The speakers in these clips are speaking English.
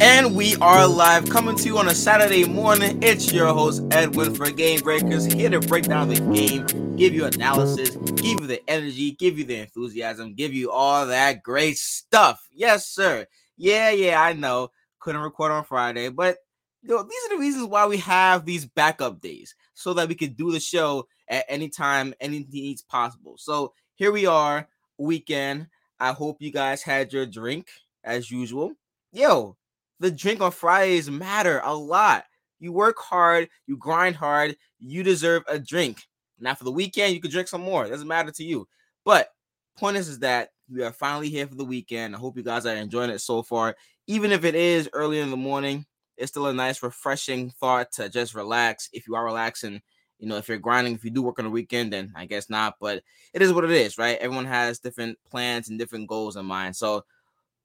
And we are live coming to you on a Saturday morning. It's your host, Edwin for Game Breakers, here to break down the game, give you analysis, give you the energy, give you the enthusiasm, give you all that great stuff. Yes, sir. Yeah, yeah, I know. Couldn't record on Friday, but you know, these are the reasons why we have these backup days so that we could do the show at any time, any needs possible. So here we are, weekend. I hope you guys had your drink as usual. Yo, the drink on Fridays matter a lot. You work hard, you grind hard, you deserve a drink. Now for the weekend, you can drink some more. It doesn't matter to you. But point is, is that we are finally here for the weekend. I hope you guys are enjoying it so far. Even if it is early in the morning, it's still a nice, refreshing thought to just relax. If you are relaxing, you know, if you're grinding, if you do work on the weekend, then I guess not. But it is what it is, right? Everyone has different plans and different goals in mind. So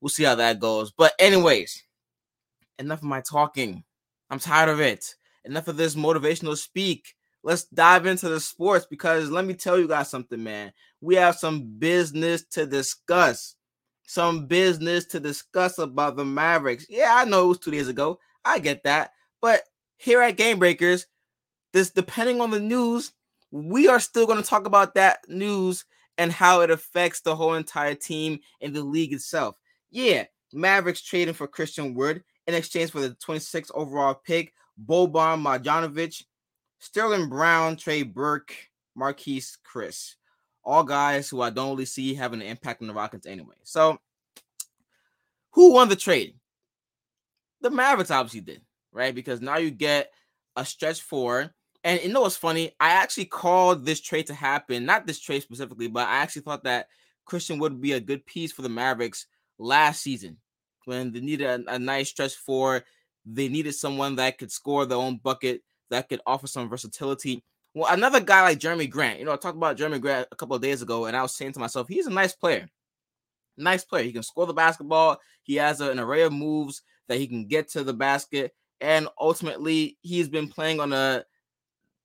we'll see how that goes. But anyways, enough of my talking. I'm tired of it. Enough of this motivational speak. Let's dive into the sports because let me tell you guys something, man. We have some business to discuss. Some business to discuss about the Mavericks. Yeah, I know it was two days ago. I get that. But here at Game Breakers, this depending on the news, we are still going to talk about that news and how it affects the whole entire team and the league itself. Yeah, Mavericks trading for Christian Wood in exchange for the 26th overall pick, Boban Marjanovic, Sterling Brown, Trey Burke, Marquese Chriss. All guys who I don't really see having an impact on the Rockets anyway. So, who won the trade? The Mavericks obviously did, right? Because now you get a stretch four. And you know what's funny? I actually called this trade to happen, not this trade specifically, but I actually thought that Christian would be a good piece for the Mavericks last season when they needed a, a nice stretch four. They needed someone that could score their own bucket, that could offer some versatility. Well, another guy like Jerami Grant, you know, I talked about Jerami Grant a couple of days ago, and I was saying to myself, he's a nice player. Nice player. He can score the basketball. He has an array of moves that he can get to the basket. And ultimately, he's been playing on a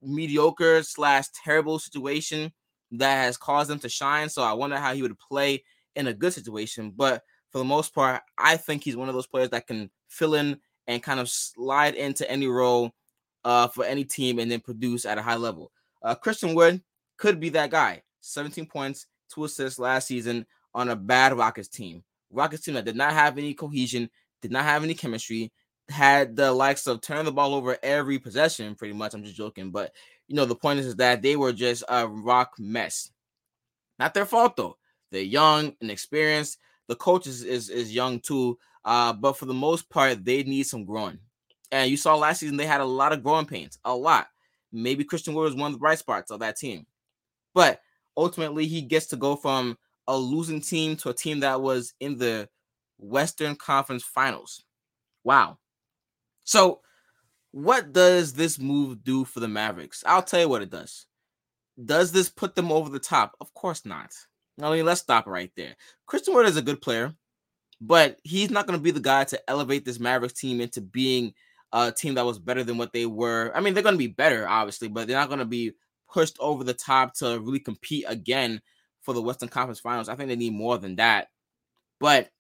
mediocre slash terrible situation that has caused him to shine. So I wonder how he would play in a good situation. But for the most part, I think he's one of those players that can fill in and kind of slide into any role uh, for any team and then produce at a high level. Uh, Christian Wood could be that guy. 17 points, two assists last season on a bad Rockets team. Rockets team that did not have any cohesion, did not have any chemistry, had the likes of turning the ball over every possession, pretty much. I'm just joking, but you know the point is, is that they were just a rock mess. Not their fault though. They're young and experienced the coach is, is, is young too. Uh, but for the most part, they need some growing. And you saw last season they had a lot of growing pains, a lot. Maybe Christian Wood was one of the bright spots of that team. But ultimately, he gets to go from a losing team to a team that was in the Western Conference Finals. Wow. So, what does this move do for the Mavericks? I'll tell you what it does. Does this put them over the top? Of course not. I mean, let's stop right there. Christian Wood is a good player, but he's not going to be the guy to elevate this Mavericks team into being a team that was better than what they were. I mean, they're going to be better, obviously, but they're not going to be pushed over the top to really compete again for the Western Conference Finals. I think they need more than that. But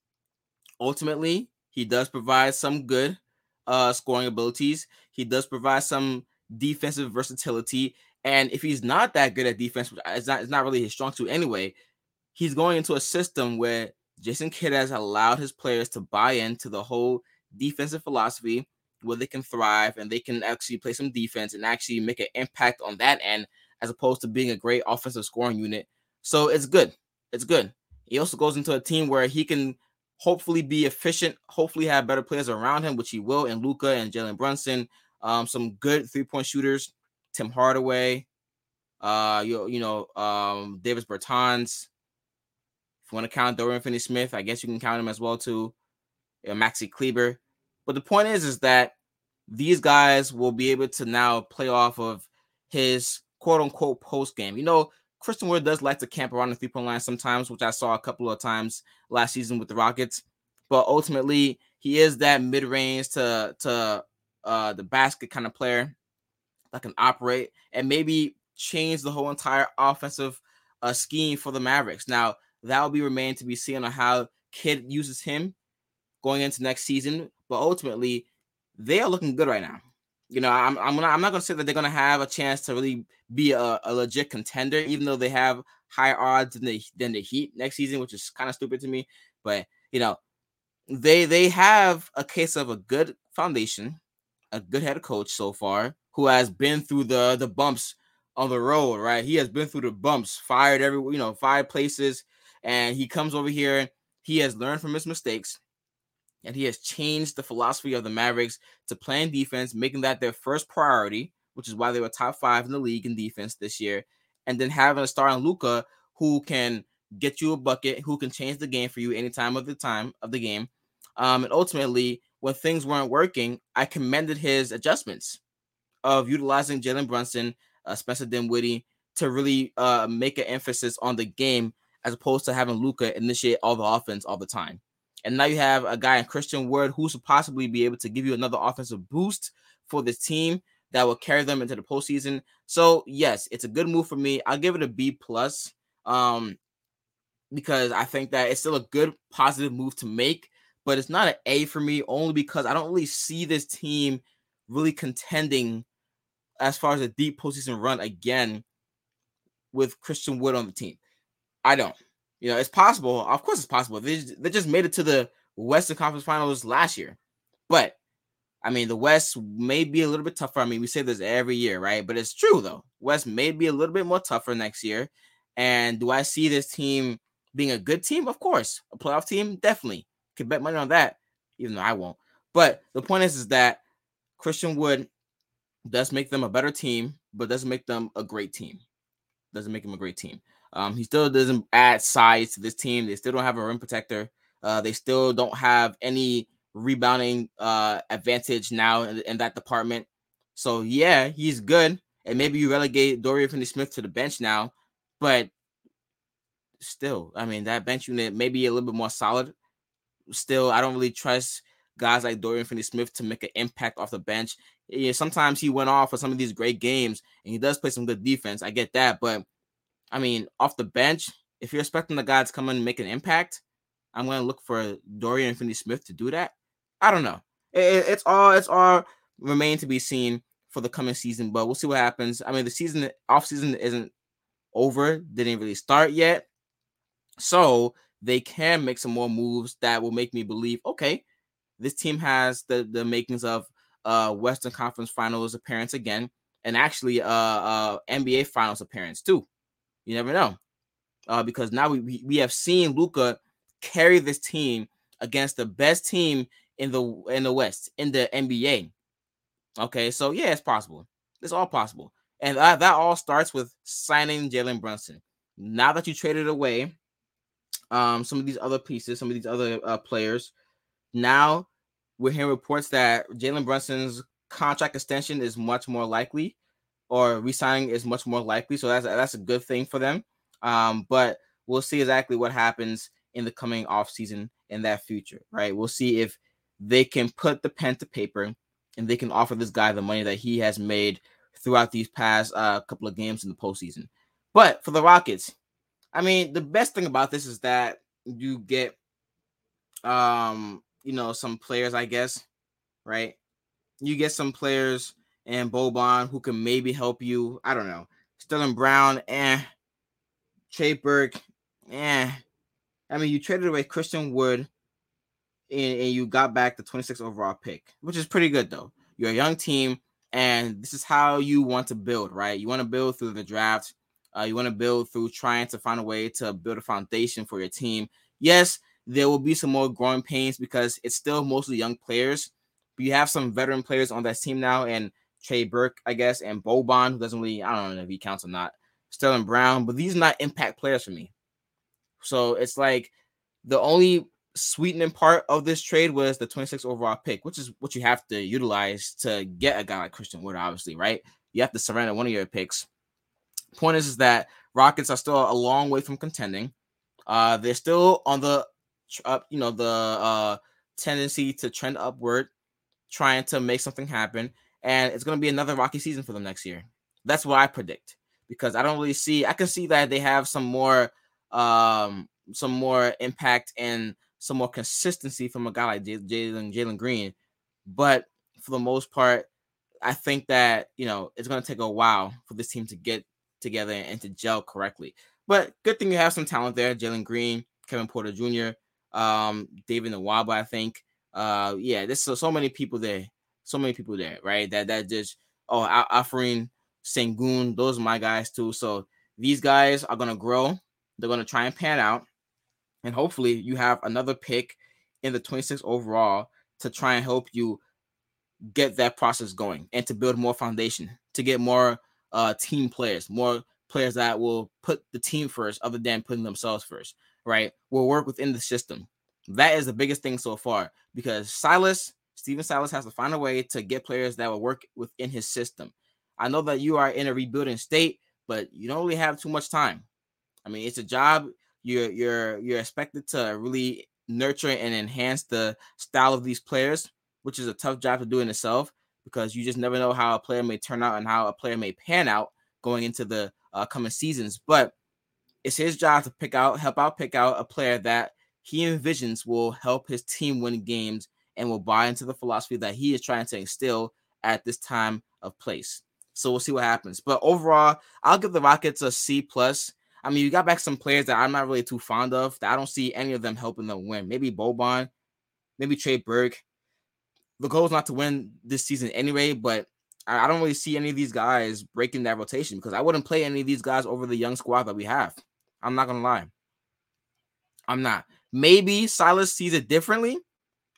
ultimately, he does provide some good uh, scoring abilities. He does provide some defensive versatility. And if he's not that good at defense, which is not, it's not really his strong suit anyway, he's going into a system where Jason Kidd has allowed his players to buy into the whole defensive philosophy where they can thrive and they can actually play some defense and actually make an impact on that end as opposed to being a great offensive scoring unit. So it's good. It's good. He also goes into a team where he can hopefully be efficient, hopefully have better players around him, which he will, and Luka and Jalen Brunson. Um, some good three-point shooters, Tim Hardaway, uh, you, you know, um, Davis Bertans, if you want to count Dorian Finney Smith, I guess you can count him as well too. Maxi Kleber. But the point is, is that these guys will be able to now play off of his quote unquote post game. You know, Christian Wood does like to camp around the three point line sometimes, which I saw a couple of times last season with the Rockets. But ultimately, he is that mid range to to uh, the basket kind of player that can operate and maybe change the whole entire offensive uh, scheme for the Mavericks. Now, that will be remain to be seen on how Kidd uses him going into next season. but ultimately they are looking good right now. You know, I'm I'm not I'm not gonna say that they're gonna have a chance to really be a, a legit contender, even though they have higher odds than the than the Heat next season, which is kind of stupid to me. But you know, they they have a case of a good foundation, a good head coach so far, who has been through the the bumps on the road, right? He has been through the bumps, fired every you know five places, and he comes over here. He has learned from his mistakes and he has changed the philosophy of the Mavericks to playing defense, making that their first priority, which is why they were top five in the league in defense this year, and then having a star in Luka who can get you a bucket, who can change the game for you any time of the time of the game. Um, and ultimately, when things weren't working, I commended his adjustments of utilizing Jalen Brunson, uh, Spencer Dinwiddie to really uh, make an emphasis on the game as opposed to having Luka initiate all the offense all the time. And now you have a guy in Christian Wood who should possibly be able to give you another offensive boost for this team that will carry them into the postseason. So yes, it's a good move for me. I'll give it a B plus. Um, because I think that it's still a good positive move to make, but it's not an A for me only because I don't really see this team really contending as far as a deep postseason run again with Christian Wood on the team. I don't. You know, it's possible. Of course, it's possible. They, they just made it to the Western Conference Finals last year. But, I mean, the West may be a little bit tougher. I mean, we say this every year, right? But it's true, though. West may be a little bit more tougher next year. And do I see this team being a good team? Of course. A playoff team? Definitely. Could bet money on that, even though I won't. But the point is, is that Christian Wood does make them a better team, but doesn't make them a great team. Doesn't make them a great team. Um, he still doesn't add size to this team. They still don't have a rim protector. Uh, they still don't have any rebounding uh, advantage now in, in, that department. So yeah, he's good. And maybe you relegate Dorian Finney-Smith to the bench now, but still, I mean that bench unit may be a little bit more solid. Still, I don't really trust guys like Dorian Finney-Smith to make an impact off the bench. Sometimes he went off for some of these great games, and he does play some good defense. I get that, but I mean, off the bench, if you're expecting the guys to come in and make an impact, I'm going to look for Dorian Finney Smith to do that. I don't know. It, it's all it's all remain to be seen for the coming season, but we'll see what happens. I mean, the season off season isn't over, didn't really start yet, so they can make some more moves that will make me believe, okay, this team has the the makings of uh Western Conference Finals appearance again, and actually uh uh NBA Finals appearance too. You never know. Uh, because now we, we have seen Luka carry this team against the best team in the in the West in the NBA. Okay, so yeah, it's possible. It's all possible, and that, that all starts with signing Jalen Brunson. Now that you traded away um, some of these other pieces, some of these other uh, players, now we're hearing reports that Jalen Brunson's contract extension is much more likely or resigning is much more likely. So that's that's a good thing for them. Um, but we'll see exactly what happens in the coming off season in that future, right? We'll see if they can put the pen to paper and they can offer this guy the money that he has made throughout these past uh, couple of games in the postseason. But for the Rockets, I mean, the best thing about this is that you get, um, you know, some players, I guess, right? You get some players and Boban who can maybe help you. I don't know. Sterling Brown, eh. Burke, eh. I mean, you traded away Christian Wood and, and you got back the 26th overall pick, which is pretty good though. You're a young team, and this is how you want to build, right? You want to build through the draft. Uh, you want to build through trying to find a way to build a foundation for your team. Yes, there will be some more growing pains because it's still mostly young players, but you have some veteran players on that team now, and Trey Burke, I guess, and Boban, who doesn't really, I don't know if he counts or not, Sterling Brown, but these are not impact players for me. So it's like the only sweetening part of this trade was the 26 overall pick, which is what you have to utilize to get a guy like Christian Wood, obviously, right? You have to surrender one of your picks. Point is, is that Rockets are still a long way from contending. Uh, they're still on the up, you know, the uh tendency to trend upward, trying to make something happen and it's going to be another rocky season for them next year. That's what I predict because I don't really see. I can see that they have some more, um, some more impact and some more consistency from a guy like Jalen Jalen Green. But for the most part, I think that you know it's going to take a while for this team to get together and to gel correctly. But good thing you have some talent there: Jalen Green, Kevin Porter Jr., um, David Nwaba. I think. Uh, yeah, there's so, so many people there, so many people there, right? That that just oh, Alperen Sengun, those are my guys too. So these guys are gonna grow. They're gonna try and pan out, and hopefully you have another pick in the 26 overall to try and help you get that process going and to build more foundation, to get more uh, team players, more players that will put the team first, other than putting themselves first. Right? Will work within the system. That is the biggest thing so far because Silas, Stephen Silas, has to find a way to get players that will work within his system. I know that you are in a rebuilding state, but you don't really have too much time. I mean, it's a job. You're you're you're expected to really nurture and enhance the style of these players, which is a tough job to do in itself because you just never know how a player may turn out and how a player may pan out going into the uh, coming seasons. But it's his job to pick out, help out, pick out a player that he envisions will help his team win games and will buy into the philosophy that he is trying to instill at this time of place. So we'll see what happens. But overall, I'll give the Rockets a C plus. I mean, you got back some players that I'm not really too fond of. That I don't see any of them helping them win. Maybe Boban, maybe Trey Burke. The goal is not to win this season anyway, but I don't really see any of these guys breaking that rotation because I wouldn't play any of these guys over the young squad that we have. I'm not gonna lie. I'm not. Maybe Silas sees it differently.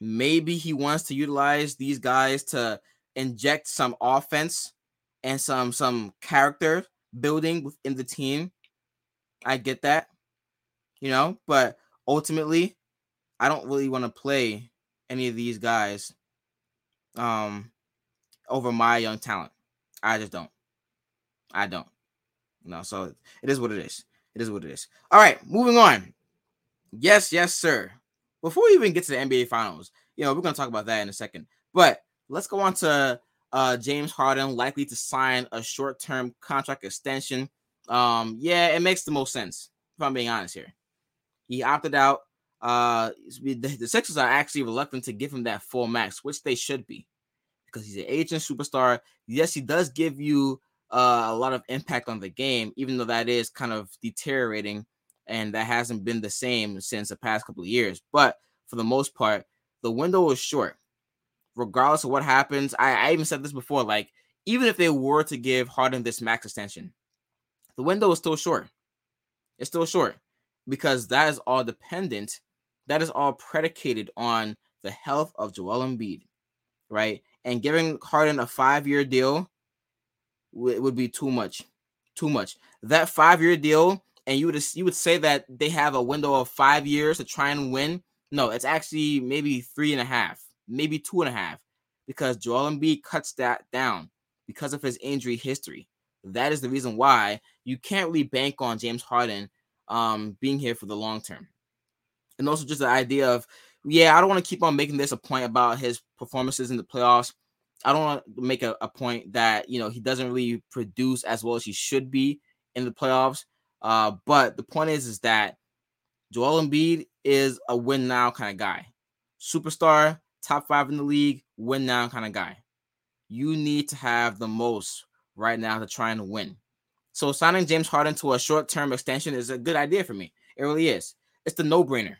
Maybe he wants to utilize these guys to inject some offense and some some character building within the team I get that, you know, but ultimately, I don't really want to play any of these guys um over my young talent. I just don't. I don't. Know, so it is what it is. It is what it is. All right, moving on. Yes, yes, sir. Before we even get to the NBA finals, you know, we're gonna talk about that in a second. But let's go on to uh James Harden likely to sign a short-term contract extension um, yeah, it makes the most sense if I'm being honest here. He opted out. Uh, the, the Sixers are actually reluctant to give him that full max, which they should be, because he's an agent superstar. Yes, he does give you uh, a lot of impact on the game, even though that is kind of deteriorating and that hasn't been the same since the past couple of years. But for the most part, the window is short. Regardless of what happens, I, I even said this before. Like, even if they were to give Harden this max extension, the window is still short. It's still short because that is all dependent. That is all predicated on the health of Joel Embiid, right? And giving Harden a five-year deal w- would be too much, too much. That five-year deal, and you would you would say that they have a window of five years to try and win. No, it's actually maybe three and a half, maybe two and a half, because Joel Embiid cuts that down because of his injury history. That is the reason why you can't really bank on James Harden um, being here for the long term. And also just the idea of, yeah, I don't want to keep on making this a point about his performances in the playoffs. I don't want to make a, a point that, you know, he doesn't really produce as well as he should be in the playoffs. Uh, but the point is, is that Joel Embiid is a win now kind of guy. Superstar, top five in the league, win now kind of guy. You need to have the most right now to try and win. So signing James Harden to a short-term extension is a good idea for me. It really is. It's the no-brainer.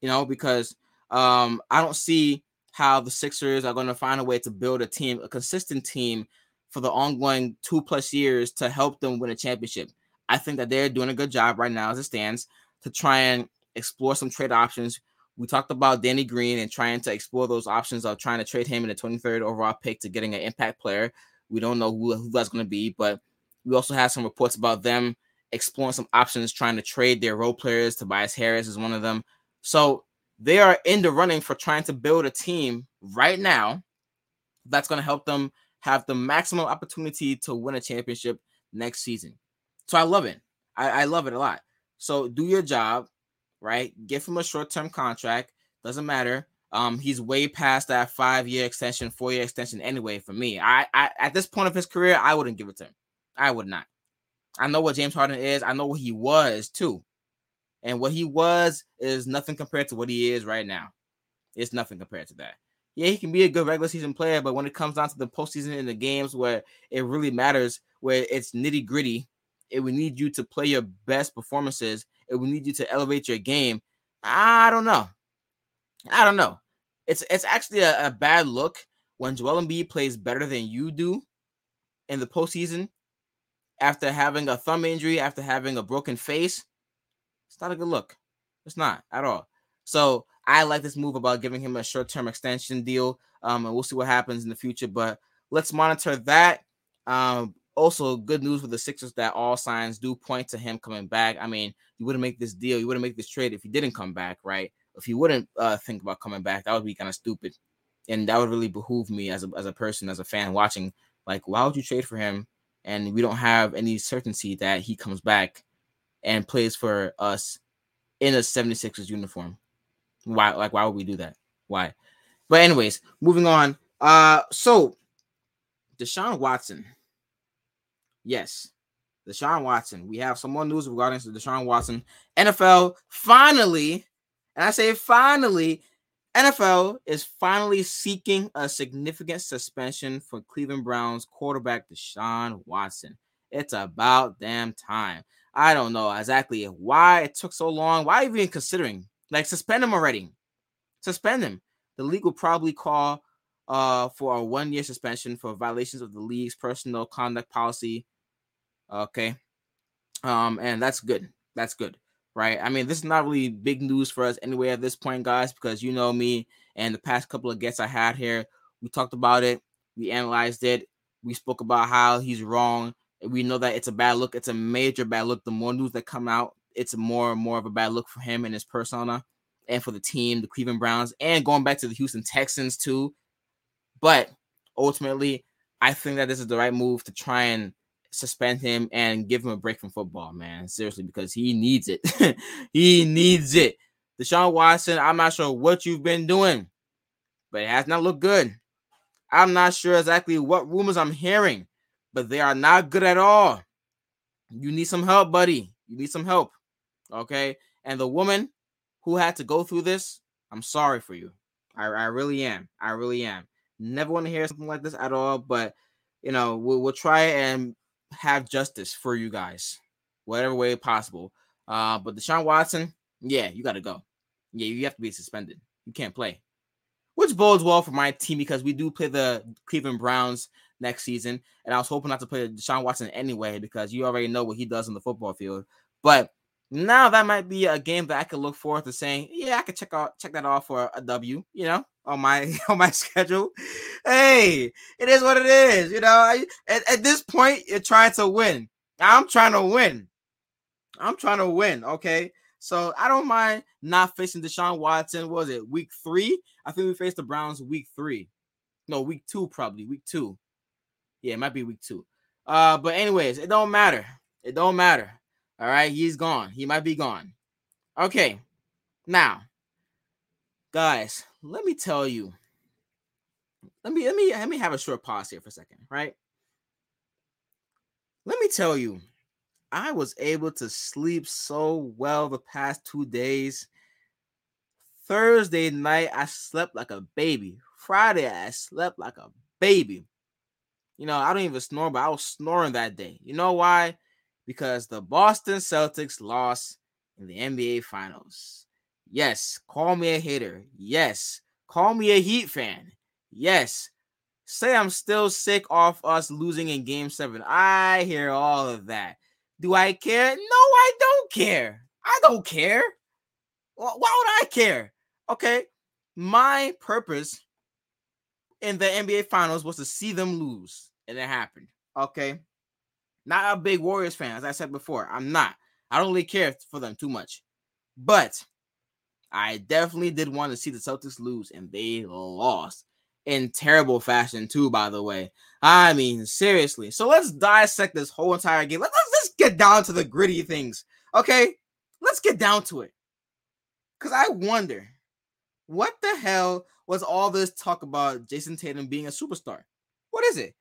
You know, because um, I don't see how the Sixers are going to find a way to build a team, a consistent team for the ongoing two plus years to help them win a championship. I think that they're doing a good job right now as it stands to try and explore some trade options. We talked about Danny Green and trying to explore those options of trying to trade him in the 23rd overall pick to getting an impact player. We don't know who, who that's going to be, but we also have some reports about them exploring some options, trying to trade their role players. Tobias Harris is one of them. So they are in the running for trying to build a team right now that's going to help them have the maximum opportunity to win a championship next season. So I love it. I, I love it a lot. So do your job, right? Give him a short term contract. Doesn't matter. Um, he's way past that five year extension, four year extension anyway. For me, I, I at this point of his career, I wouldn't give it to him. I would not. I know what James Harden is. I know what he was too, and what he was is nothing compared to what he is right now. It's nothing compared to that. yeah, he can be a good regular season player, but when it comes down to the postseason in the games where it really matters, where it's nitty gritty, it would need you to play your best performances. It would need you to elevate your game. I don't know. I don't know. It's it's actually a, a bad look when Joel Embiid plays better than you do in the postseason after having a thumb injury, after having a broken face. It's not a good look. It's not at all. So I like this move about giving him a short term extension deal. Um, and we'll see what happens in the future. But let's monitor that. Um, also, good news for the Sixers that all signs do point to him coming back. I mean, you wouldn't make this deal, you wouldn't make this trade if he didn't come back, right? If he wouldn't uh, think about coming back, that would be kind of stupid. And that would really behoove me as a, as a person, as a fan watching. Like, why would you trade for him? And we don't have any certainty that he comes back and plays for us in a 76ers uniform. Why like why would we do that? Why? But anyways, moving on. Uh so Deshaun Watson. Yes. Deshaun Watson. We have some more news regarding Deshaun Watson. NFL finally, and I say finally, NFL is finally seeking a significant suspension for Cleveland Browns quarterback Deshaun Watson. It's about damn time. I don't know exactly why it took so long. Why even considering like suspend him already. Suspend him. The league will probably call uh for a one year suspension for violations of the league's personal conduct policy. Okay. Um, and that's good. That's good, right? I mean, this is not really big news for us anyway at this point, guys, because you know me and the past couple of guests I had here, we talked about it, we analyzed it, we spoke about how he's wrong. We know that it's a bad look. It's a major bad look. The more news that come out, it's more and more of a bad look for him and his persona and for the team, the Cleveland Browns, and going back to the Houston Texans too. But ultimately, I think that this is the right move to try and suspend him and give him a break from football, man. Seriously, because he needs it. he needs it. Deshaun Watson, I'm not sure what you've been doing, but it has not looked good. I'm not sure exactly what rumors I'm hearing, but they are not good at all. You need some help, buddy. You need some help. Okay. And the woman who had to go through this, I'm sorry for you. I, I really am. I really am. Never want to hear something like this at all, but you know, we'll, we'll try and have justice for you guys, whatever way possible. Uh, but Deshaun Watson, yeah, you got to go. Yeah, you have to be suspended. You can't play, which bodes well for my team because we do play the Cleveland Browns next season, and I was hoping not to play Deshaun Watson anyway because you already know what he does on the football field. But now that might be a game that I could look forward to saying, yeah, I could check out check that off for a W, you know, on my on my schedule. Hey, it is what it is, you know. I, at, at this point, you're trying to win. I'm trying to win. I'm trying to win. Okay. So I don't mind not facing Deshaun Watson. Was it week three? I think we faced the Browns week three. No, week two, probably. Week two. Yeah, it might be week two. Uh, but anyways, it don't matter. It don't matter. All right, he's gone. He might be gone. Okay, now, guys, let me tell you. Let me let me let me have a short pause here for a second, right? Let me tell you, I was able to sleep so well the past two days. Thursday night, I slept like a baby. Friday, I slept like a baby. You know, I don't even snore, but I was snoring that day. You know why? because the Boston Celtics lost in the NBA Finals. Yes, call me a hater. Yes, call me a Heat fan. Yes, say I'm still sick off us losing in game seven. I hear all of that. Do I care? No, I don't care. I don't care. Why would I care? Okay, my purpose in the NBA Finals was to see them lose, and it happened. Okay, not a big Warriors fan, as I said before. I'm not. I don't really care for them too much. But I definitely did want to see the Celtics lose, and they lost in terrible fashion, too, by the way. I mean, seriously. So let's dissect this whole entire game. Let's, let's get down to the gritty things. Okay? Let's get down to it. Because I wonder what the hell was all this talk about Jayson Tatum being a superstar? What is it?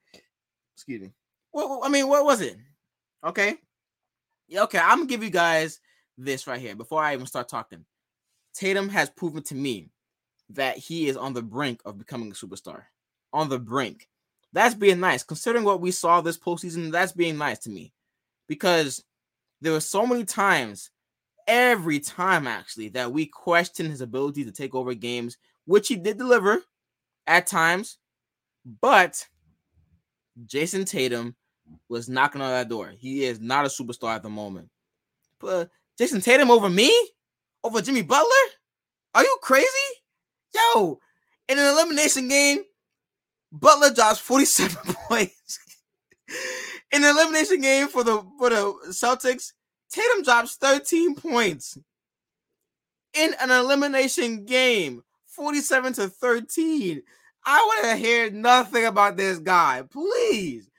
Excuse me. Well, I mean, what was it? Okay. Yeah, okay. I'm gonna give you guys this right here before I even start talking. Tatum has proven to me that he is on the brink of becoming a superstar. On the brink. That's being nice. Considering what we saw this postseason, that's being nice to me. Because there were so many times, every time actually, that we questioned his ability to take over games, which he did deliver at times. But Jayson Tatum was knocking on that door. He is not a superstar at the moment. But Jason Tatum over me? Over Jimmy Butler? Are you crazy? Yo, in an elimination game, Butler drops 47 points. in an elimination game for the for the Celtics, Tatum drops 13 points. In an elimination game, 47 to 13. I want to hear nothing about this guy. Please.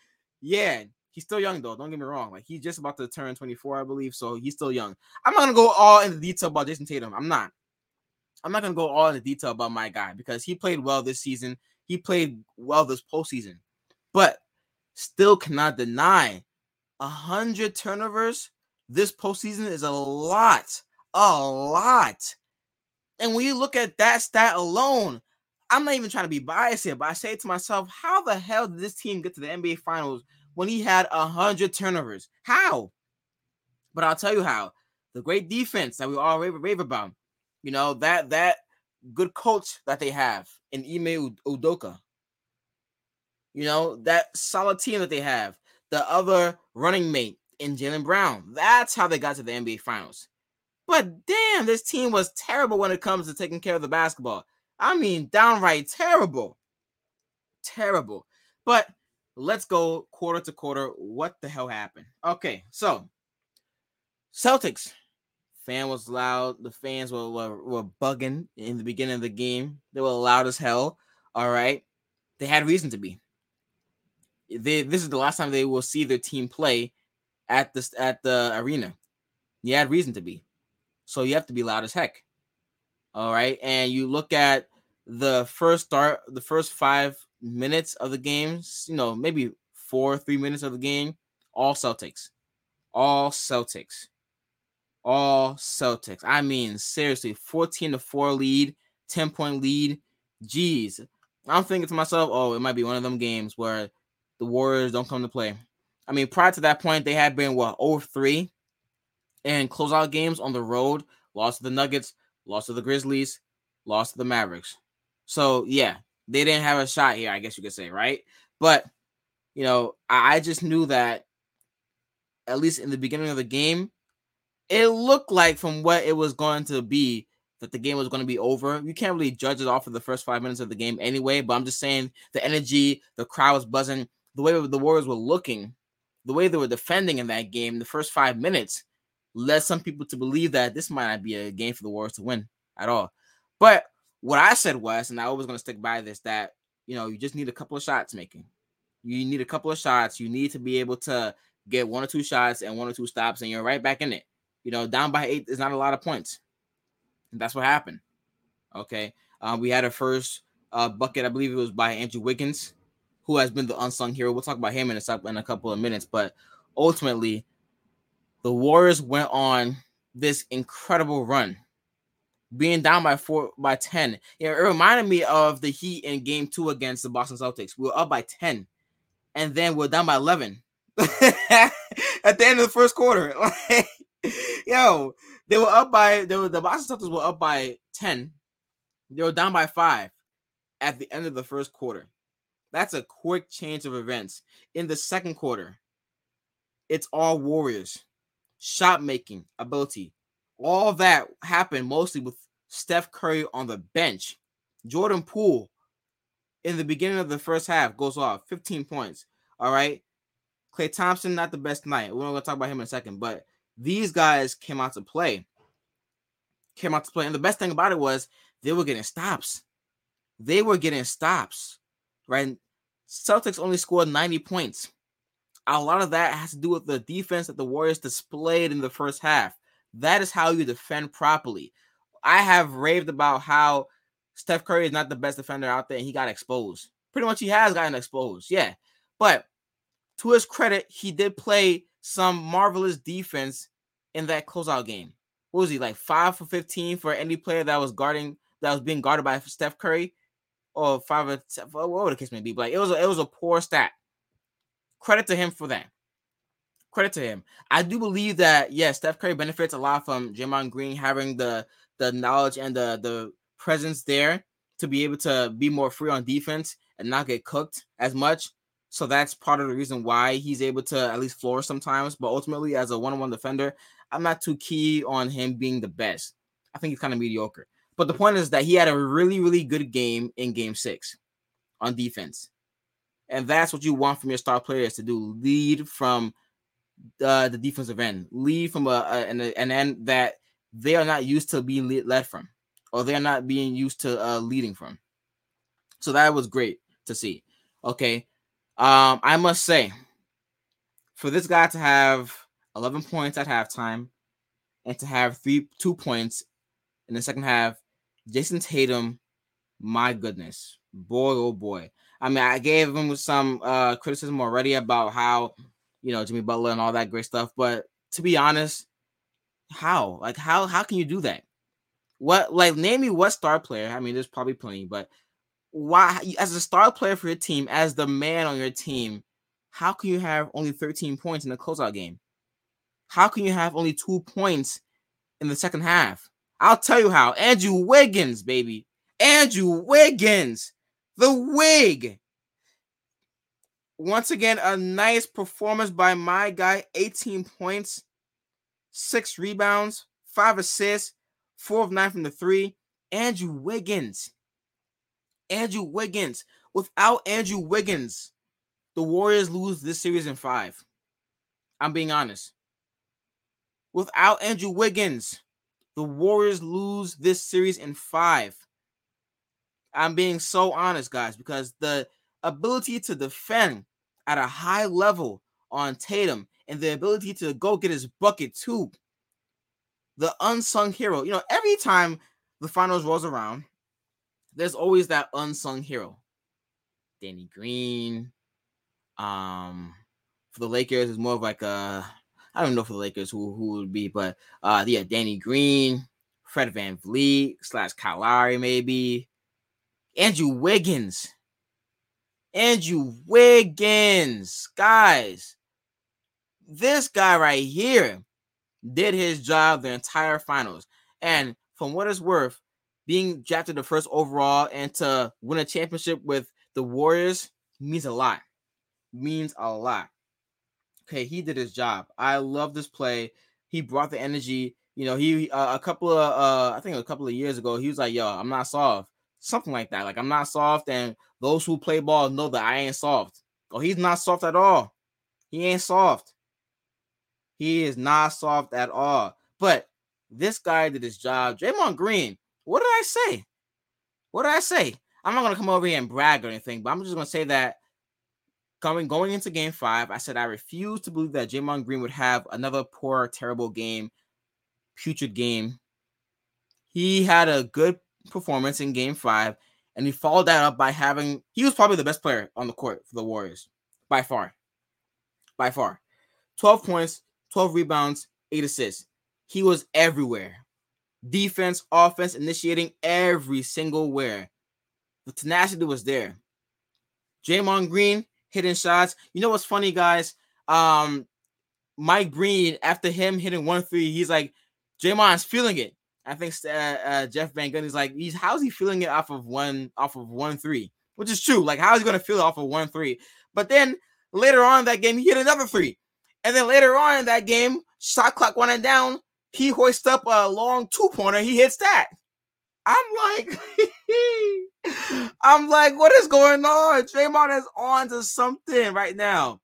Yeah, he's still young though. Don't get me wrong. Like he's just about to turn 24, I believe. So he's still young. I'm not gonna go all into detail about Jayson Tatum. I'm not. I'm not gonna go all into detail about my guy because he played well this season. He played well this postseason, but still cannot deny a hundred turnovers this postseason is a lot, a lot. And when you look at that stat alone, I'm not even trying to be biased here, but I say to myself, how the hell did this team get to the NBA Finals when he had a hundred turnovers? How? But I'll tell you how. The great defense that we all rave, rave about, you know that that good coach that they have in Ime Udoka. You know that solid team that they have. The other running mate in Jaylen Brown. That's how they got to the NBA Finals. But damn, this team was terrible when it comes to taking care of the basketball. I mean, downright terrible. Terrible. But let's go quarter to quarter. What the hell happened? Okay, so Celtics fan was loud. The fans were, were, were bugging in the beginning of the game. They were loud as hell. All right. They had reason to be. They, this is the last time they will see their team play at the at the arena. You had reason to be. So you have to be loud as heck. All right. And you look at the first start, the first five minutes of the games, you know, maybe four, three minutes of the game, all Celtics. All Celtics. All Celtics. I mean, seriously, 14 to 4 lead, 10 point lead. Jeez. I'm thinking to myself, oh, it might be one of them games where the Warriors don't come to play. I mean, prior to that point, they had been what 0-3 and closeout games on the road, lost to the Nuggets, lost to the Grizzlies, lost to the Mavericks. So yeah, they didn't have a shot here, I guess you could say, right? But you know, I just knew that at least in the beginning of the game, it looked like from what it was going to be that the game was going to be over. You can't really judge it off of the first five minutes of the game anyway, but I'm just saying the energy, the crowd was buzzing, the way the Warriors were looking, the way they were defending in that game, the first five minutes, led some people to believe that this might not be a game for the Warriors to win at all. But what I said was, and I was going to stick by this, that you know you just need a couple of shots making. You need a couple of shots. You need to be able to get one or two shots and one or two stops, and you're right back in it. You know, down by eight is not a lot of points. And that's what happened. Okay, um, we had a first uh, bucket, I believe it was by Andrew Wiggins who has been the unsung hero. We'll talk about him in a, in a couple of minutes, but ultimately, the Warriors went on this incredible run, being down by four by ten. It reminded me of the Heat in Game Two against the Boston Celtics. We were up by ten, and then we are down by eleven at the end of the first quarter. yo, they were up by they were, the Boston Celtics were up by ten. They were down by five at the end of the first quarter. That's a quick change of events. In the second quarter, it's all Warriors, shot making ability. All that happened mostly with Steph Curry on the bench. Jordan Poole in the beginning of the first half goes off 15 points. All right. Klay Thompson, not the best night. We're going to talk about him in a second, but these guys came out to play. Came out to play. And the best thing about it was they were getting stops. They were getting stops, right? Celtics only scored 90 points. A lot of that has to do with the defense that the Warriors displayed in the first half. That is how you defend properly. I have raved about how Steph Curry is not the best defender out there and he got exposed. Pretty much he has gotten exposed. Yeah. But to his credit, he did play some marvelous defense in that closeout game. What was he like 5 for 15 for any player that was guarding that was being guarded by Steph Curry or five or whatever the case may be. But like, it was a, it was a poor stat. Credit to him for that. Credit to him. I do believe that yes, Steph Curry benefits a lot from Draymond Green having the the knowledge and the the presence there to be able to be more free on defense and not get cooked as much. So that's part of the reason why he's able to at least floor sometimes. But ultimately, as a one-on-one defender, I'm not too key on him being the best. I think he's kind of mediocre. But the point is that he had a really, really good game in game six on defense. And that's what you want from your star players to do lead from uh, the defensive end, lead from a, a, an, an end that they are not used to being led from, or they're not being used to uh, leading from. So that was great to see. Okay. Um, I must say, for this guy to have 11 points at halftime and to have three two points in the second half Jayson Tatum, my goodness, boy, oh boy. I mean, I gave him some uh, criticism already about how, you know, Jimmy Butler and all that great stuff. But to be honest, how? Like, how how can you do that? What like name me what star player? I mean, there's probably plenty, but why as a star player for your team, as the man on your team, how can you have only 13 points in the closeout game? How can you have only two points in the second half? I'll tell you how. Andrew Wiggins, baby. Andrew Wiggins, the wig. Once again, a nice performance by my guy. 18 points, six rebounds, five assists, four of nine from the three. Andrew Wiggins. Andrew Wiggins. Without Andrew Wiggins, the Warriors lose this series in five. I'm being honest. Without Andrew Wiggins, the Warriors lose this series in five. I'm being so honest, guys, because the ability to defend at a high level on Tatum and the ability to go get his bucket too. The unsung hero. You know, every time the finals rolls around, there's always that unsung hero. Danny Green. Um, for the Lakers, is more of like a I don't know for the Lakers who who would be, but uh yeah, Danny Green, Fred VanVleet slash Lowry, maybe. Andrew Wiggins. Andrew Wiggins. Guys, this guy right here did his job the entire finals. And from what it's worth, being drafted the first overall and to win a championship with the Warriors means a lot. Means a lot okay, he did his job. I love this play. He brought the energy. You know, he uh, a couple of uh I think a couple of years ago, he was like, "Yo, I'm not soft." Something like that. Like I'm not soft, and those who play ball know that I ain't soft. Oh, he's not soft at all. He ain't soft. He is not soft at all. But this guy did his job. Draymond Green. What did I say? What did I say? I'm not gonna come over here and brag or anything, but I'm just gonna say that Coming going into game five, I said I refuse to believe that Draymond Green would have another poor, terrible game, putrid game. He had a good performance in game five, and he followed that up by having he was probably the best player on the court for the Warriors by far. By far. 12 points, 12 rebounds, 8 assists. He was everywhere. Defense, offense, initiating every single where. The tenacity was there. Draymond Green, hitting shots. You know what's funny, guys? Um, Mike Breen, after him hitting one three, he's like, Draymond's feeling it. I think uh, uh, Jeff Van Gundy's like, he's how's he feeling it off of one off of one three, which is true. Like, how's he gonna feel it off of one three? But then later on that game, he hit another three, and then later on in that game, shot clock running down, he hoists up a long two pointer. He hits that. I'm like, I'm like, what is going on? Draymond is on to something right now.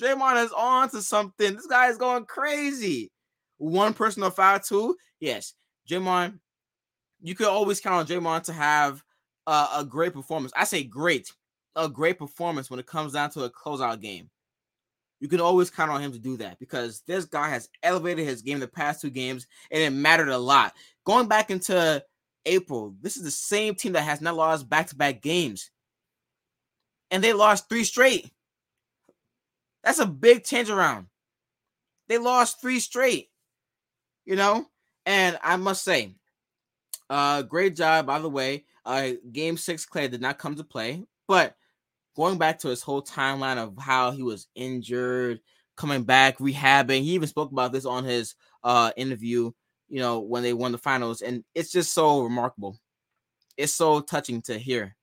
Draymond is on to something. This guy is going crazy. One personal foul, two. Yes, Draymond, you could always count on Draymond to have a, a great performance. I say great, a great performance when it comes down to a closeout game. You can always count on him to do that because this guy has elevated his game the past two games and it mattered a lot. Going back into April. This is the same team that has not lost back to back games. And they lost three straight. That's a big change around. They lost three straight, you know? And I must say, Uh, great job, by the way. Uh, game six, Klay did not come to play, but going back to his whole timeline of how he was injured, coming back, rehabbing. He even spoke about this on his uh interview, you know, when they won the finals, and it's just so remarkable. It's so touching to hear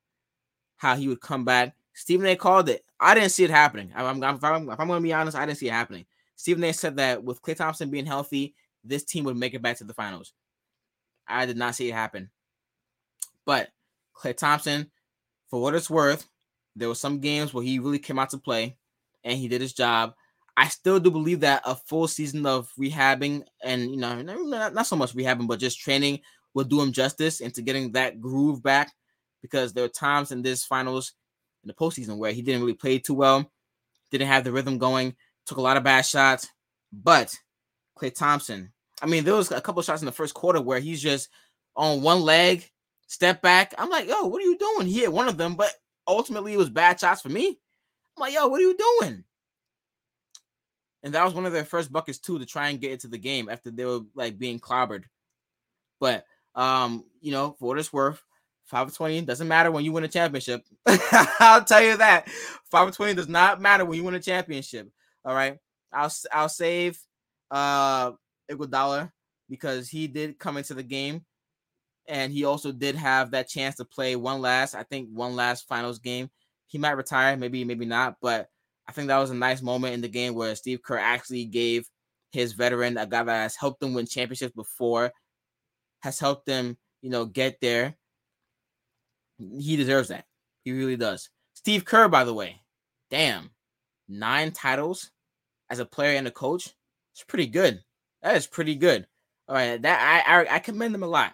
how he would come back. Stephen A. called it. I didn't see it happening. I'm, I'm, if I'm, I'm going to be honest, I didn't see it happening. Stephen A. said that with Klay Thompson being healthy, this team would make it back to the finals. I did not see it happen. But Klay Thompson, for what it's worth, there were some games where he really came out to play and he did his job. I still do believe that a full season of rehabbing and you know not, not so much rehabbing, but just training will do him justice into getting that groove back. Because there were times in this finals in the postseason where he didn't really play too well, didn't have the rhythm going, took a lot of bad shots. But Klay Thompson, I mean, there was a couple shots in the first quarter where he's just on one leg, step back. I'm like, yo, what are you doing? He hit one of them, but ultimately it was bad shots for me. I'm like, yo, what are you doing? And that was one of their first buckets too to try and get into the game after they were like being clobbered. But um, you know, for what it's worth, 5 of 20 doesn't matter when you win a championship. I'll tell you that. 5 of 20 does not matter when you win a championship. All right. I'll I'll save uh Iguodala because he did come into the game and he also did have that chance to play one last, I think one last finals game. He might retire, maybe, maybe not, but I think that was a nice moment in the game where Steve Kerr actually gave his veteran, a guy that has helped them win championships before, has helped them, you know, get there. He deserves that. He really does. Steve Kerr, by the way, damn, nine titles as a player and a coach. It's pretty good. That is pretty good. All right, that I I, I commend them a lot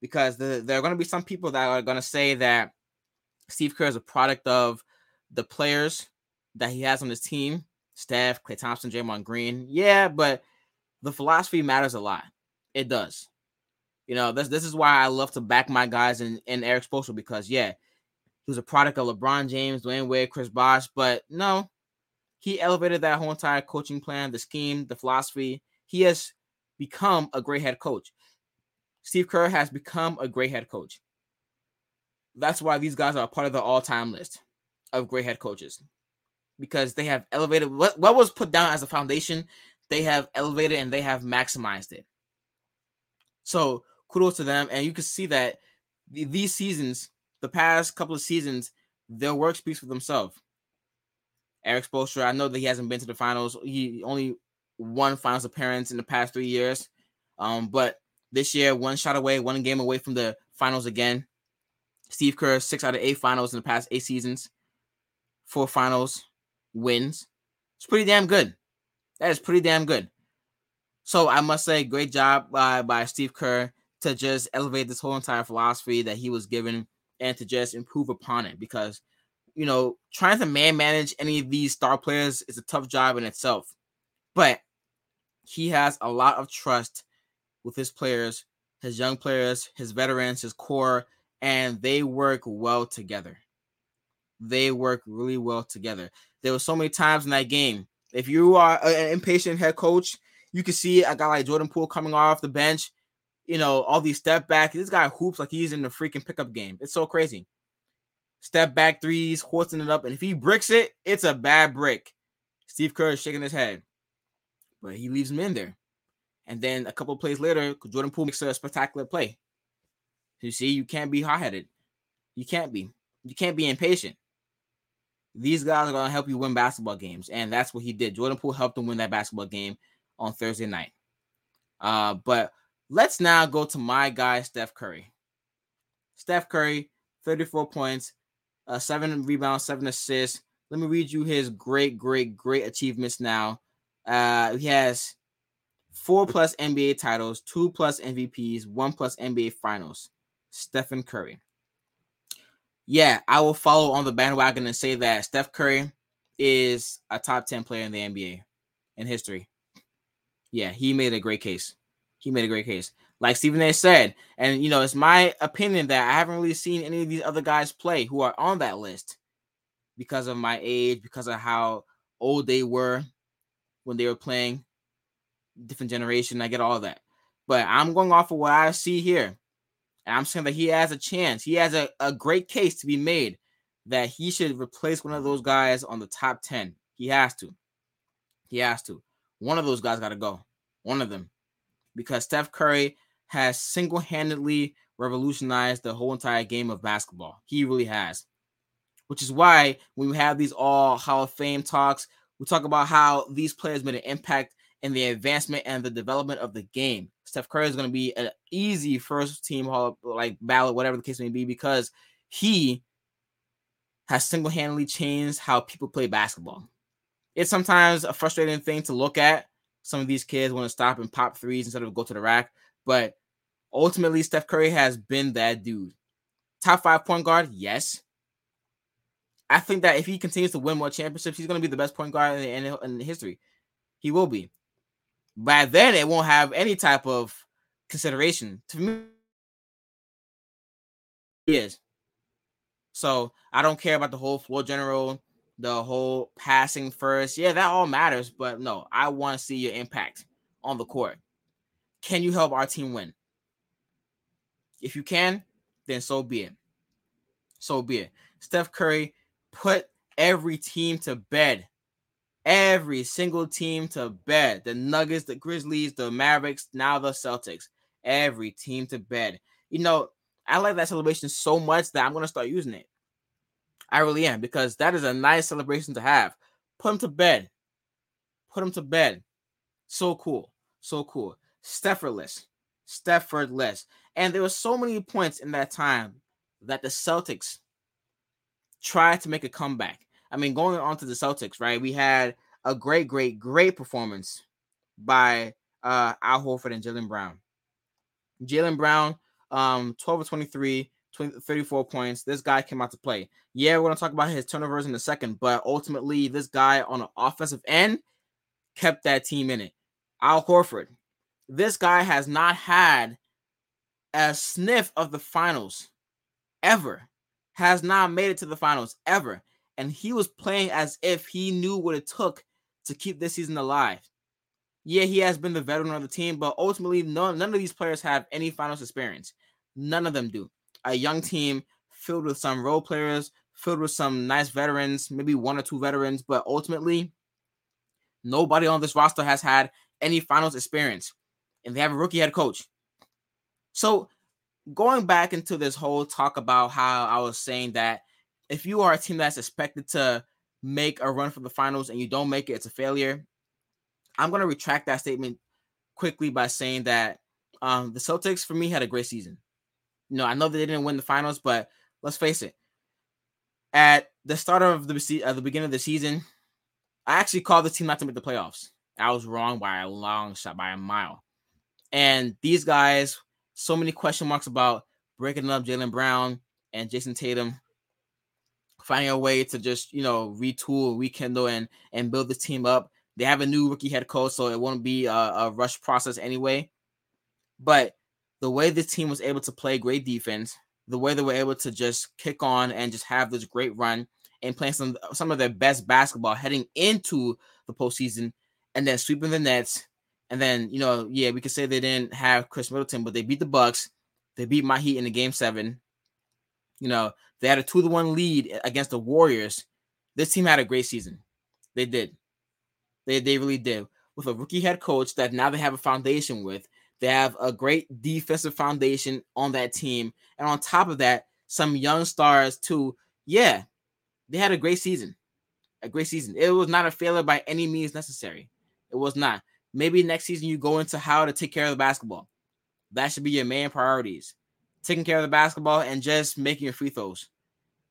because the, there are going to be some people that are going to say that Steve Kerr is a product of the players that he has on his team, Steph, Klay Thompson, Draymond Green. Yeah, but the philosophy matters a lot. It does. You know, this this is why I love to back my guys in, in Erik Spoelstra because yeah, he was a product of LeBron James, Dwyane Wade, Chris Bosh, but no, he elevated that whole entire coaching plan, the scheme, the philosophy. He has become a great head coach. Steve Kerr has become a great head coach. That's why these guys are part of the all-time list of great head coaches because they have elevated what, what was put down as a foundation, they have elevated and they have maximized it. So kudos to them. And you can see that these seasons, the past couple of seasons, their work speaks for themselves. Erik Spoelstra, I know that he hasn't been to the finals. He only won finals appearance in the past three years. Um, but this year, one shot away, one game away from the finals again. Steve Kerr, six out of eight finals in the past eight seasons, four finals wins. It's pretty damn good. That is pretty damn good. So I must say, great job by, by Steve Kerr to just elevate this whole entire philosophy that he was given and to just improve upon it because you know trying to man manage any of these star players is a tough job in itself but he has a lot of trust with his players, his young players, his veterans, his core, and they work well together. They work really well together. There were so many times in that game. If you are an impatient head coach, you can see a guy like Jordan Poole coming off the bench. You know, all these step back. This guy hoops like he's in the freaking pickup game. It's so crazy. Step back threes, hoisting it up, and if he bricks it, it's a bad brick. Steve Kerr is shaking his head, but he leaves him in there. And then a couple plays later, Jordan Poole makes a spectacular play. You see, you can't be hot headed. You can't be. You can't be impatient. These guys are going to help you win basketball games. And that's what he did. Jordan Poole helped him win that basketball game on Thursday night. Uh, but let's now go to my guy, Steph Curry. Steph Curry, 34 points, uh, seven rebounds, seven assists. Let me read you his great, great, great achievements now. Uh, he has four plus NBA titles, two plus MVPs, one plus NBA finals. Stephen Curry. Yeah, I will follow on the bandwagon and say that Steph Curry is a top 10 player in the NBA in history. Yeah, he made a great case. He made a great case. Like Stephen A said, and you know, it's my opinion that I haven't really seen any of these other guys play who are on that list because of my age, because of how old they were when they were playing different generation. I get all that. But I'm going off of what I see here. And I'm saying that he has a chance. He has a, a great case to be made that he should replace one of those guys on the top 10. He has to. He has to. One of those guys got to go. One of them. Because Steph Curry has single handedly revolutionized the whole entire game of basketball. He really has. Which is why when we have these all Hall of Fame talks, we talk about how these players made an impact in the advancement and the development of the game. Steph Curry is going to be an easy first team hall like ballot, whatever the case may be, because he has single handedly changed how people play basketball. It's sometimes a frustrating thing to look at. Some of these kids want to stop and pop threes instead of go to the rack, but ultimately, Steph Curry has been that dude. Top five point guard, yes. I think that if he continues to win more championships, he's going to be the best point guard in, in, in history. He will be. By then, it won't have any type of consideration. To me, Yes. So I don't care about the whole floor general, the whole passing first. Yeah, that all matters. But no, I want to see your impact on the court. Can you help our team win? If you can, then so be it. So be it. Steph Curry put every team to bed. Every single team to bed. The Nuggets, the Grizzlies, the Mavericks, now the Celtics. Every team to bed. You know, I like that celebration so much that I'm to start using it. I really am because that is a nice celebration to have. Put them to bed. Put them to bed. So cool. So cool. Steffordless. Steffordless. And there were so many points in that time that the Celtics tried to make a comeback. I mean, going on to the Celtics, right? We had a great, great, great performance by uh Al Horford and Jaylen Brown. Jaylen Brown, um, 12 of 23, 20, 34 points. This guy came out to play. Yeah, we're gonna talk about his turnovers in a second, but ultimately, this guy on the offensive end kept that team in it. Al Horford, this guy has not had a sniff of the finals ever has not made it to the finals ever. And he was playing as if he knew what it took to keep this season alive. Yeah, he has been the veteran of the team, but ultimately, none, none of these players have any finals experience. None of them do. A young team filled with some role players, filled with some nice veterans, maybe one or two veterans, but ultimately, nobody on this roster has had any finals experience. And they have a rookie head coach. So going back into this whole talk about how I was saying that if you are a team that's expected to make a run for the finals and you don't make it, it's a failure. I'm going to retract that statement quickly by saying that um, the Celtics, for me, had a great season. You know, I know that they didn't win the finals, but let's face it. At the start of the at the beginning of the season, I actually called the team not to make the playoffs. I was wrong by a long shot, by a mile. And these guys so many question marks about breaking up Jaylen Brown and Jayson Tatum, finding a way to just you know retool, rekindle, and and build the team up. They have a new rookie head coach, so it won't be a, a rush process anyway. But the way this team was able to play great defense, the way they were able to just kick on and just have this great run and playing some some of their best basketball heading into the postseason, and then sweeping the Nets and then, you know, yeah, we could say they didn't have Khris Middleton, but they beat the Bucks. They beat my Heat in the game seven. You know, they had a two to one lead against the Warriors. This team had a great season. They did. They they really did. With a rookie head coach that now they have a foundation with. They have a great defensive foundation on that team. And on top of that, some young stars too. Yeah, they had a great season. A great season. It was not a failure by any means necessary. It was not. Maybe next season you go into how to take care of the basketball. That should be your main priorities. Taking care of the basketball and just making your free throws.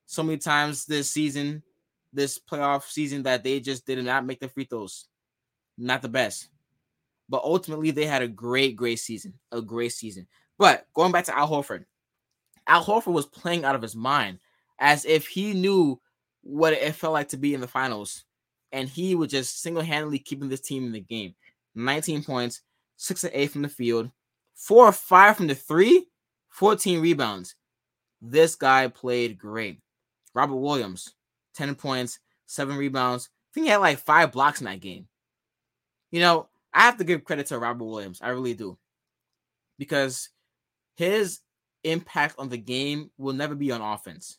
So many times this season, this playoff season, that they just did not make the free throws. Not the best. But ultimately, they had a great, great season. A great season. But going back to Al Horford, Al Horford was playing out of his mind as if he knew what it felt like to be in the finals. And he was just single handedly keeping this team in the game. 19 points, six and eight from the field, four or five from the three, 14 rebounds. This guy played great. Robert Williams, 10 points, seven rebounds. I think he had like five blocks in that game. You know, I have to give credit to Robert Williams. I really do. Because his impact on the game will never be on offense.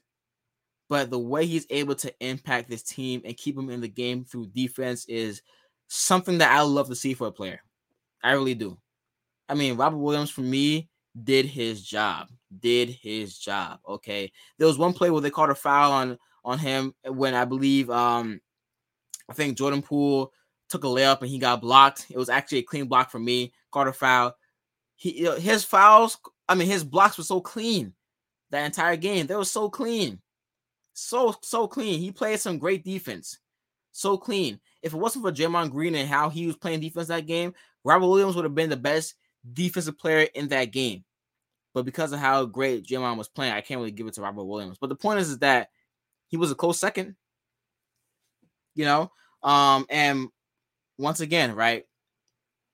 But the way he's able to impact this team and keep them in the game through defense is something that I love to see for a player. I really do. I mean, Robert Williams for me did his job. Did his job. Okay. There was one play where they called a foul on on him when I believe um I think Jordan Poole took a layup and he got blocked. It was actually a clean block for me. Caught a foul. He his fouls, I mean his blocks were so clean that entire game. They were so clean. So so clean. He played some great defense. So clean. If it wasn't for Draymond Green and how he was playing defense that game, Robert Williams would have been the best defensive player in that game. But because of how great Draymond was playing, I can't really give it to Robert Williams. But the point is, is that he was a close second. You know, um, and once again, right?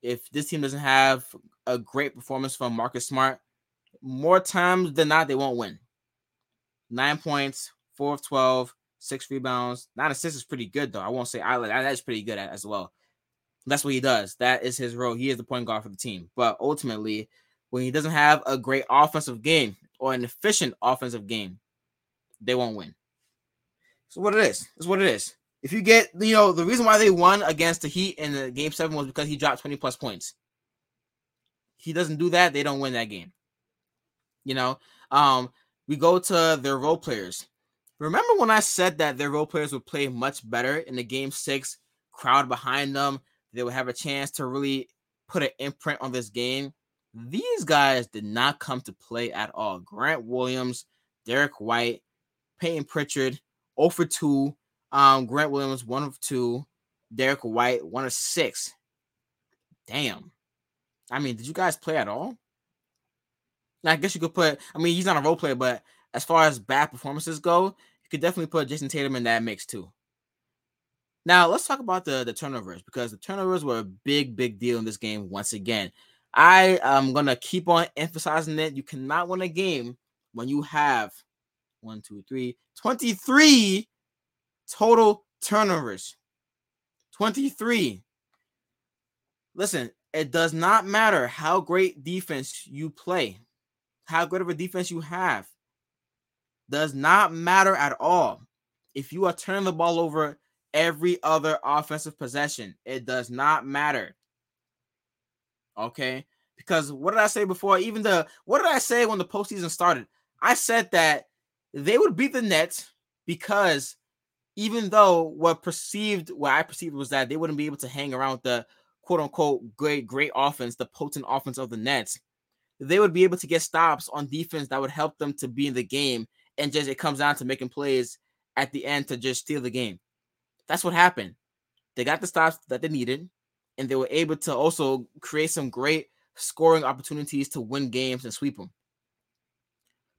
If this team doesn't have a great performance from Marcus Smart, more times than not, they won't win. Nine points, four of 12, six rebounds. Nine assists is pretty good, though. I won't say I that's pretty good as well. That's what he does. That is his role. He is the point guard for the team. But ultimately, when he doesn't have a great offensive game or an efficient offensive game, they won't win. So what it is, is what it is. If you get, you know, the reason why they won against the Heat in the game seven was because he dropped 20 plus points. He doesn't do that, they don't win that game. You know, um, we go to their role players. Remember when I said that their role players would play much better in the game six, crowd behind them, they would have a chance to really put an imprint on this game. These guys did not come to play at all. Grant Williams, Derrick White, Payton Pritchard, 0 for 2. Um, Grant Williams, 1 of 2. Derrick White, 1 of 6. Damn. I mean, did you guys play at all? I guess you could put, I mean, he's not a role player, but as far as bad performances go, you could definitely put Jayson Tatum in that mix too. Now let's talk about the the turnovers because the turnovers were a big, big deal in this game once again. I am gonna keep on emphasizing that You cannot win a game when you have one, two, three, 23 total turnovers. 23. Listen, it does not matter how great defense you play, how good of a defense you have. Does not matter at all. If you are turning the ball over every other offensive possession. It does not matter. Okay. Because what did I say before? Even the what did I say when the postseason started? I said that they would beat the Nets because even though what perceived what I perceived was that they wouldn't be able to hang around the quote unquote great, great offense, the potent offense of the Nets, they would be able to get stops on defense that would help them to be in the game. And just it comes down to making plays at the end to just steal the game. That's what happened. They got the stops that they needed, and they were able to also create some great scoring opportunities to win games and sweep them.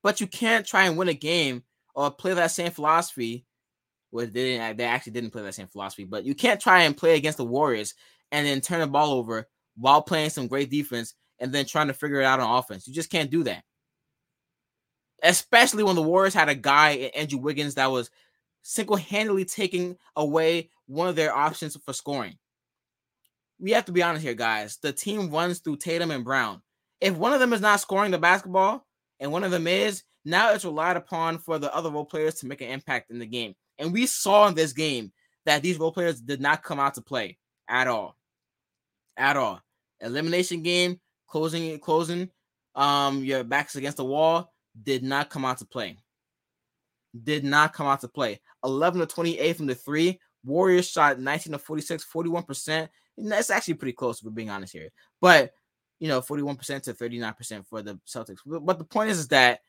But you can't try and win a game or play that same philosophy. Well, they didn't. They actually didn't play that same philosophy, but you can't try and play against the Warriors and then turn the ball over while playing some great defense and then trying to figure it out on offense. You just can't do that. Especially when the Warriors had a guy Andrew Wiggins that was single-handedly taking away one of their options for scoring. We have to be honest here, guys. The team runs through Tatum and Brown. If one of them is not scoring the basketball and one of them is, now it's relied upon for the other role players to make an impact in the game. And we saw in this game that these role players did not come out to play at all. At all. Elimination game, closing closing um your backs against the wall did not come out to play did not come out to play. 11 to 28 from the three. Warriors shot 19 to 46, 41%. And that's actually pretty close, if we're being honest here. But, you know, 41% to 39% for the Celtics. But the point is, is that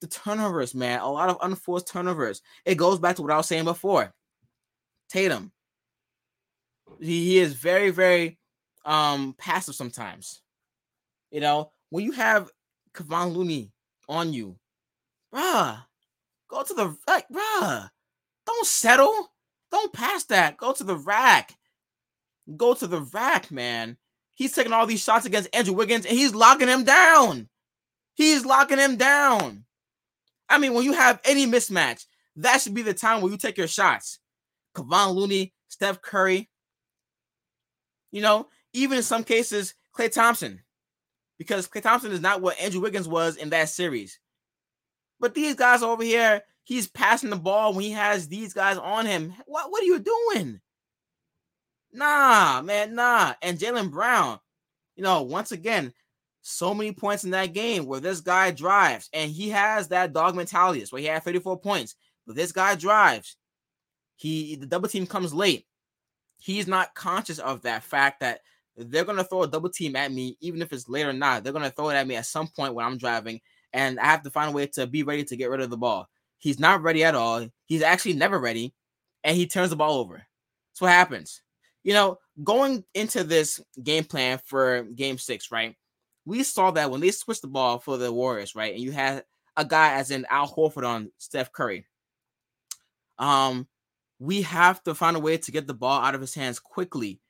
the turnovers, man, a lot of unforced turnovers. It goes back to what I was saying before. Tatum. He, is very, very um passive sometimes. You know, when you have Kevon Looney on you, bruh, Go to the like, bruh. Don't settle. Don't pass that. Go to the rack. Go to the rack, man. He's taking all these shots against Andrew Wiggins and he's locking him down. He's locking him down. I mean, when you have any mismatch, that should be the time where you take your shots. Kevon Looney, Steph Curry, you know, even in some cases, Klay Thompson. because Klay Thompson is not what Andrew Wiggins was in that series. But these guys over here, he's passing the ball when he has these guys on him. What what are you doing? Nah, man, nah. And Jaylen Brown, you know, once again, so many points in that game where this guy drives and he has that dog mentality. That's why he had 34 points. But this guy drives. He the double team comes late. He's not conscious of that fact that they're gonna throw a double team at me, even if it's late or not. They're gonna throw it at me at some point when I'm driving, and I have to find a way to be ready to get rid of the ball. He's not ready at all. He's actually never ready, and he turns the ball over. That's what happens. You know, going into this game plan for game six, right? We saw that when they switched the ball for the Warriors, right? And you had a guy as in Al Horford on Steph Curry. Um, we have to find a way to get the ball out of his hands quickly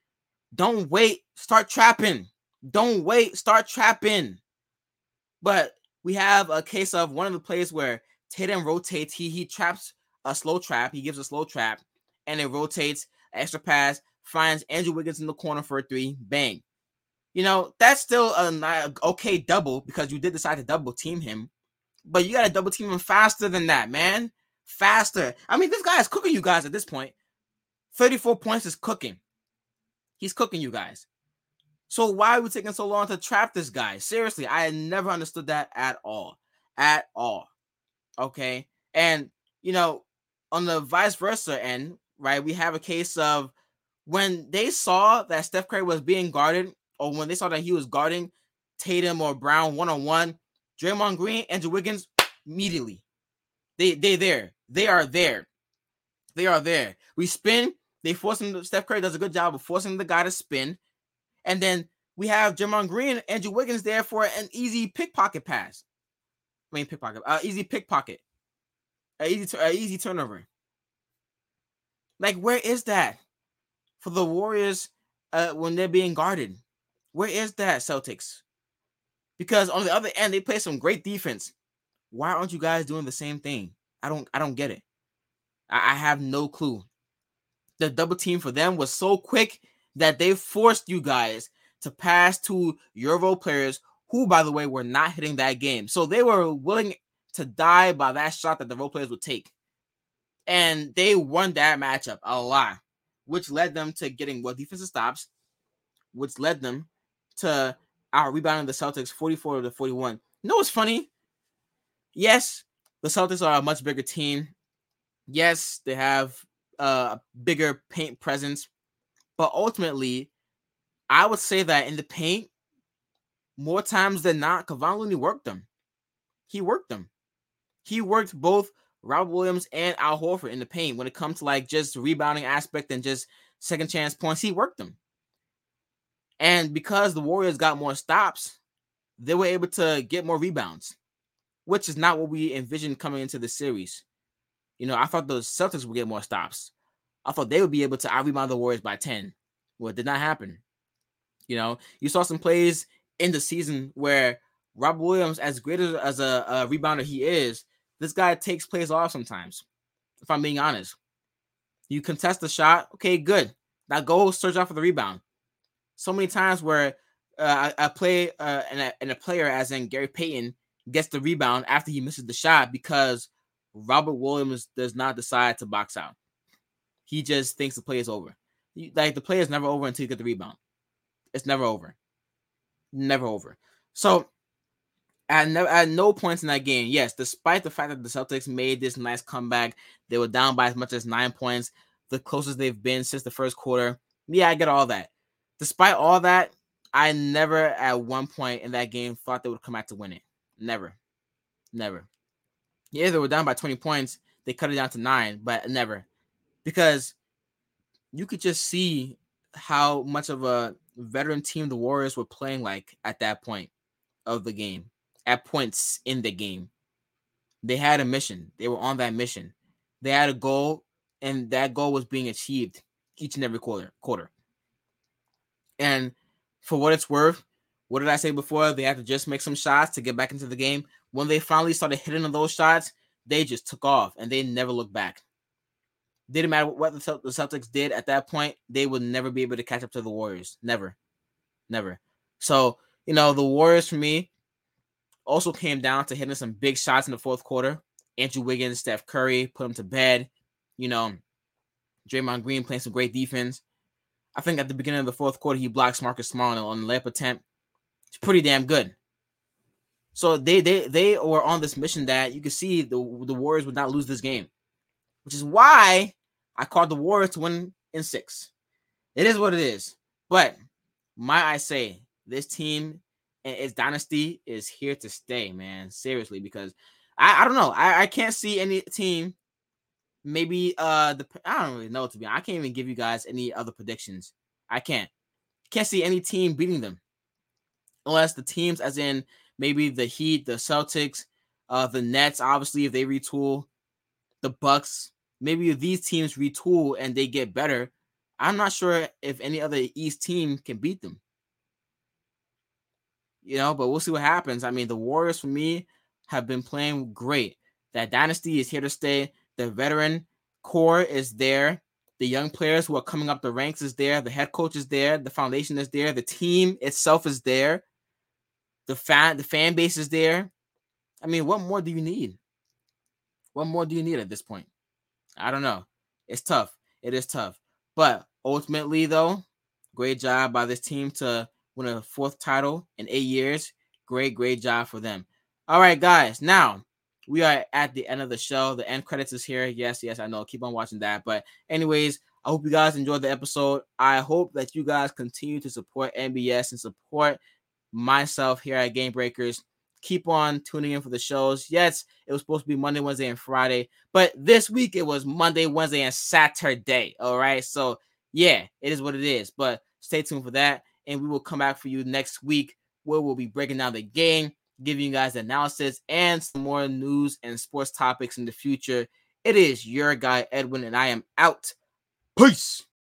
don't wait, start trapping. Don't wait, start trapping. But we have a case of one of the plays where Tatum rotates. He he traps a slow trap. He gives a slow trap, and it rotates. Extra pass finds Andrew Wiggins in the corner for a three. Bang. You know that's still a okay double because you did decide to double team him, but you got to double team him faster than that, man. Faster. I mean, this guy is cooking you guys at this point. 34 points is cooking. He's cooking you guys. So why are we taking so long to trap this guy? Seriously, I never understood that at all. At all. Okay. And you know, on the vice versa end, right, we have a case of when they saw that Steph Curry was being guarded, or when they saw that he was guarding Tatum or Brown one on one, Draymond Green, Andrew Wiggins, immediately. They they there. They are there. They are there. We spin, they force him. Steph Curry does a good job of forcing the guy to spin, and then we have Draymond Green, Andrew Wiggins there for an easy pickpocket pass. I mean pickpocket, uh, easy pickpocket, a easy, a easy turnover. Like where is that for the Warriors uh, when they're being guarded? Where is that Celtics? Because on the other end, they play some great defense. Why aren't you guys doing the same thing? I don't, I don't get it. I, I have no clue the double team for them was so quick that they forced you guys to pass to your role players who, by the way, were not hitting that game. So they were willing to die by that shot that the role players would take. And they won that matchup a lot, which led them to getting well defensive stops, which led them to our rebounding the Celtics 44 to 41. You know what's funny? Yes, the Celtics are a much bigger team. Yes, they have uh, a bigger paint presence. But ultimately, I would say that in the paint, more times than not, Kevon Looney worked them. He worked them. He worked both Rob Williams and Al Horford in the paint when it comes to like just rebounding aspect and just second chance points. He worked them. And because the Warriors got more stops, they were able to get more rebounds, which is not what we envisioned coming into the series. You know, I thought the Celtics would get more stops. I thought they would be able to out rebound the Warriors by 10. Well, it did not happen. You know, you saw some plays in the season where Rob Williams, as great as, a, a rebounder he is, this guy takes plays off sometimes. If I'm being honest, you contest the shot, okay, good. Now go search out for the rebound. So many times where uh, I play uh, and, a, and a player, as in Gary Payton, gets the rebound after he misses the shot because Robert Williams does not decide to box out. He just thinks the play is over. like the play is never over until you get the rebound. It's never over. Never over. So at no, at no points in that game, yes, despite the fact that the Celtics made this nice comeback, they were down by as much as nine points, the closest they've been since the first quarter. Yeah, I get all that. Despite all that, I never at one point in that game thought they would come out to win it. Never. Never. Yeah, they were down by 20 points. They cut it down to nine, but never. Because you could just see how much of a veteran team the Warriors were playing like at that point of the game, at points in the game. They had a mission. They were on that mission. They had a goal, and that goal was being achieved each and every quarter. Quarter. And for what it's worth, what did I say before? They had to just make some shots to get back into the game when they finally started hitting on those shots, they just took off and they never looked back. Didn't matter what the Celtics did at that point, they would never be able to catch up to the Warriors. Never. Never. So you know, the Warriors for me also came down to hitting some big shots in the fourth quarter. Andrew Wiggins, Steph Curry put them to bed. You know, Draymond Green playing some great defense. I think at the beginning of the fourth quarter, he blocks Marcus Smart on the layup attempt. It's pretty damn good. So they they they were on this mission that you could see the the Warriors would not lose this game, which is why I called the Warriors to win in six. It is what it is. But my I say this team and its dynasty is here to stay, man. Seriously, because I, I don't know. I, I can't see any team. Maybe uh the I don't really know to be. I can't even give you guys any other predictions. I can't. Can't see any team beating them. Unless the teams as in maybe the Heat, the Celtics, uh the Nets, obviously if they retool, the Bucks, maybe these teams retool and they get better, I'm not sure if any other East team can beat them. You know, but we'll see what happens. I mean, the Warriors for me have been playing great. That dynasty is here to stay. The veteran core is there. The young players who are coming up the ranks is there. The head coach is there. The foundation is there. The team itself is there. The fan, the fan base is there. I mean, what more do you need? What more do you need at this point? I don't know. It's tough. It is tough. But ultimately, though, great job by this team to win a fourth title in eight years. Great, great job for them. All right, guys. Now we are at the end of the show. The end credits is here. Yes, yes, I know. Keep on watching that. But, anyways, I hope you guys enjoyed the episode. I hope that you guys continue to support NBS and support myself here at Gamebreakers. Keep on tuning in for the shows. Yes, it was supposed to be Monday, Wednesday, and Friday, but this week it was Monday, Wednesday, and Saturday. All right. So, yeah, it is what it is. But stay tuned for that. And we will come back for you next week where we'll be breaking down the game, giving you guys analysis and some more news and sports topics in the future. It is your guy, Edwin, and I am out. Peace.